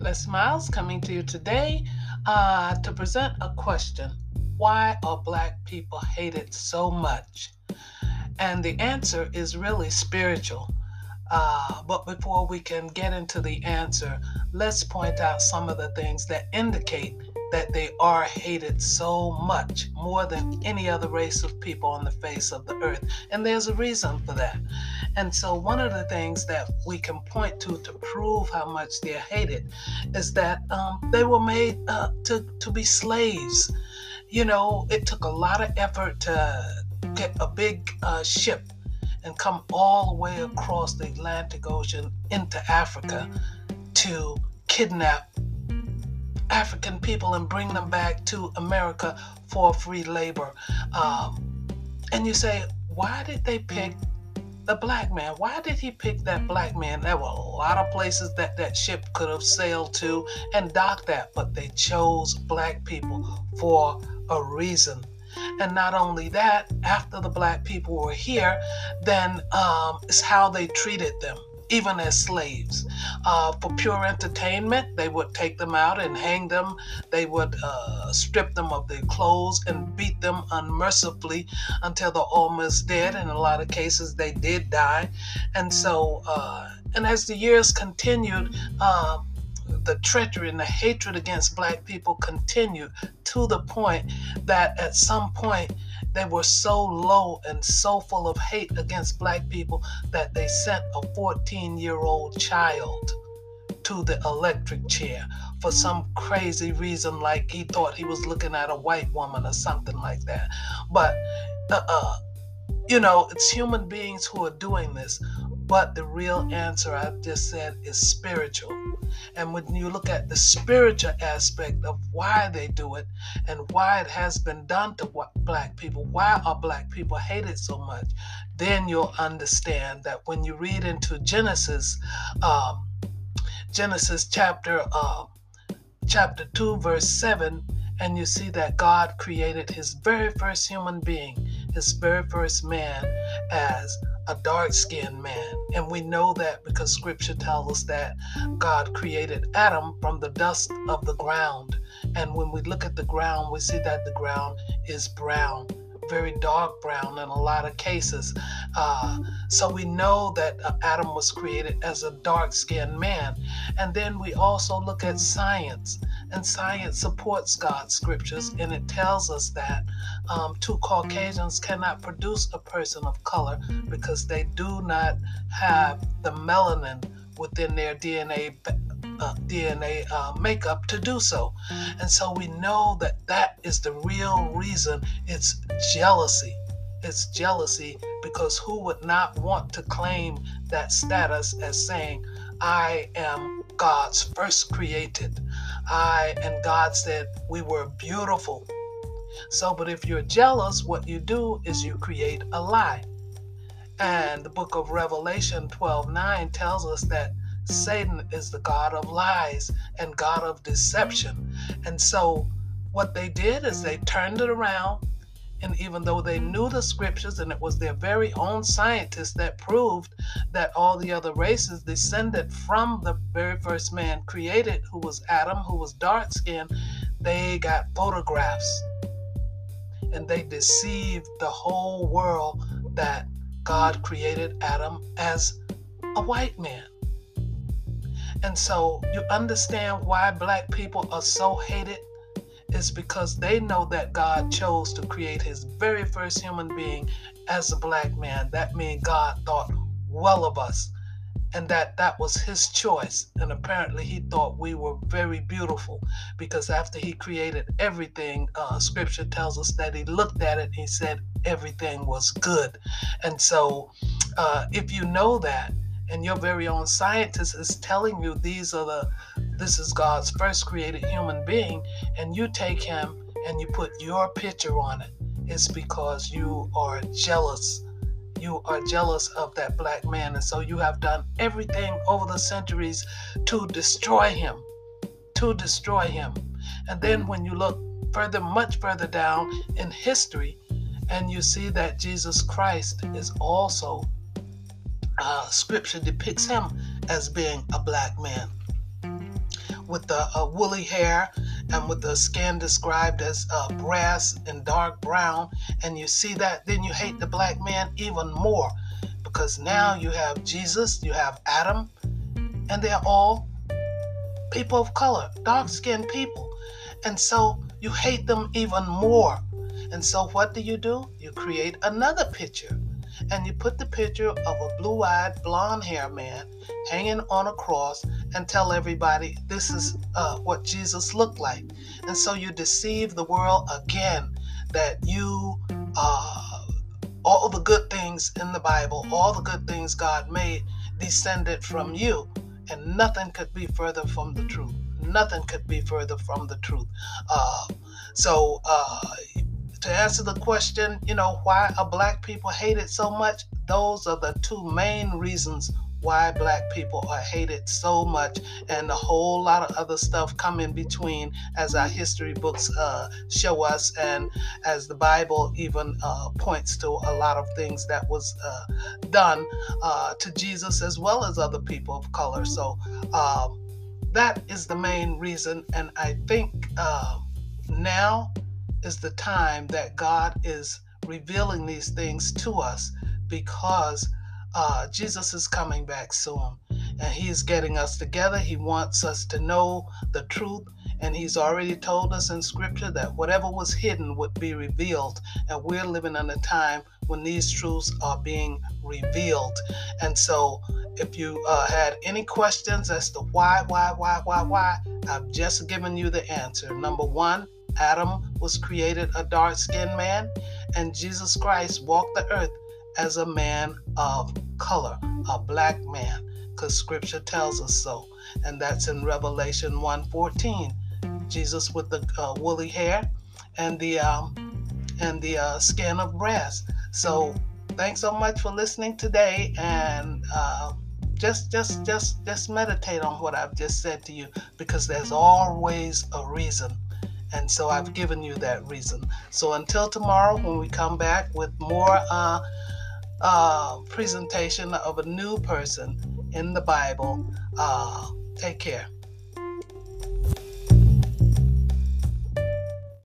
Lessie Myles coming to you today uh, to present a question Why are black people hated so much? And the answer is really spiritual. Uh, but before we can get into the answer, let's point out some of the things that indicate that they are hated so much, more than any other race of people on the face of the earth. And there's a reason for that. And so, one of the things that we can point to to prove how much they're hated is that um, they were made uh, to, to be slaves. You know, it took a lot of effort to get a big uh, ship and come all the way across the Atlantic Ocean into Africa to kidnap African people and bring them back to America for free labor. Um, and you say, why did they pick the black man? Why did he pick that black man? There were a lot of places that that ship could have sailed to and docked at, but they chose black people for a reason. And not only that, after the black people were here, then um, it's how they treated them even as slaves. Uh, for pure entertainment, they would take them out and hang them. They would uh, strip them of their clothes and beat them unmercifully until they're almost dead. In a lot of cases, they did die. And so, uh, and as the years continued, um, the treachery and the hatred against black people continued to the point that at some point they were so low and so full of hate against black people that they sent a 14 year old child to the electric chair for some crazy reason, like he thought he was looking at a white woman or something like that. But, uh, uh you know, it's human beings who are doing this. But the real answer I've just said is spiritual. And when you look at the spiritual aspect of why they do it and why it has been done to black people, why are black people hated so much, then you'll understand that when you read into Genesis, um, Genesis chapter uh, chapter 2, verse 7, and you see that God created his very first human being, his very first man, as a dark skinned man. And we know that because scripture tells us that God created Adam from the dust of the ground. And when we look at the ground, we see that the ground is brown, very dark brown in a lot of cases. Uh, so we know that uh, Adam was created as a dark skinned man. And then we also look at science and science supports God's scriptures, and it tells us that um, two Caucasians cannot produce a person of color because they do not have the melanin within their DNA uh, DNA uh, makeup to do so. And so we know that that is the real reason it's jealousy. It's jealousy because who would not want to claim that status as saying, I am God's first created. I and God said we were beautiful. So, but if you're jealous, what you do is you create a lie. And the book of Revelation 12 9 tells us that Satan is the God of lies and God of deception. And so, what they did is they turned it around and even though they mm-hmm. knew the scriptures, and it was their very own scientists that proved that all the other races descended from the very first man created, who was Adam, who was dark skinned, they got photographs. And they deceived the whole world that God created Adam as a white man. And so you understand why black people are so hated is because they know that God chose to create his very first human being as a black man. That means God thought well of us and that that was his choice and apparently he thought we were very beautiful because after he created everything uh, scripture tells us that he looked at it and he said everything was good and so uh, if you know that and your very own scientist is telling you these are the this is God's first created human being, and you take him and you put your picture on it, it's because you are jealous. You are jealous of that black man, and so you have done everything over the centuries to destroy him, to destroy him. And then when you look further, much further down in history, and you see that Jesus Christ is also, uh, scripture depicts him as being a black man with the uh, woolly hair and with the skin described as uh, brass and dark brown, and you see that, then you hate the black man even more because now you have Jesus, you have Adam, and they're all people of color, dark skinned people. And so you hate them even more. And so what do you do? You create another picture. And you put the picture of a blue eyed, blonde haired man hanging on a cross and tell everybody this is uh, what Jesus looked like. And so you deceive the world again that you, uh, all the good things in the Bible, all the good things God made descended from you. And nothing could be further from the truth. Nothing could be further from the truth. Uh, so, uh, to answer the question, you know, why are black people hated so much? Those are the two main reasons why black people are hated so much and a whole lot of other stuff come in between as our history books uh, show us and as the bible even uh, points to a lot of things that was uh, done uh, to jesus as well as other people of color. So um, that is the main reason and i think uh, now is the time that god is revealing these things to us because uh, Jesus is coming back soon and he's getting us together. He wants us to know the truth. And he's already told us in scripture that whatever was hidden would be revealed. And we're living in a time when these truths are being revealed. And so, if you uh, had any questions as to why, why, why, why, why, I've just given you the answer. Number one, Adam was created a dark skinned man, and Jesus Christ walked the earth as a man of color, a black man, because scripture tells us so. And that's in Revelation 1:14. Jesus with the uh, woolly hair and the um, and the uh, skin of brass. So thanks so much for listening today and uh, just just just just meditate on what I've just said to you because there's always a reason. And so I've given you that reason. So until tomorrow, when we come back with more uh, uh, presentation of a new person in the Bible. Uh, take care.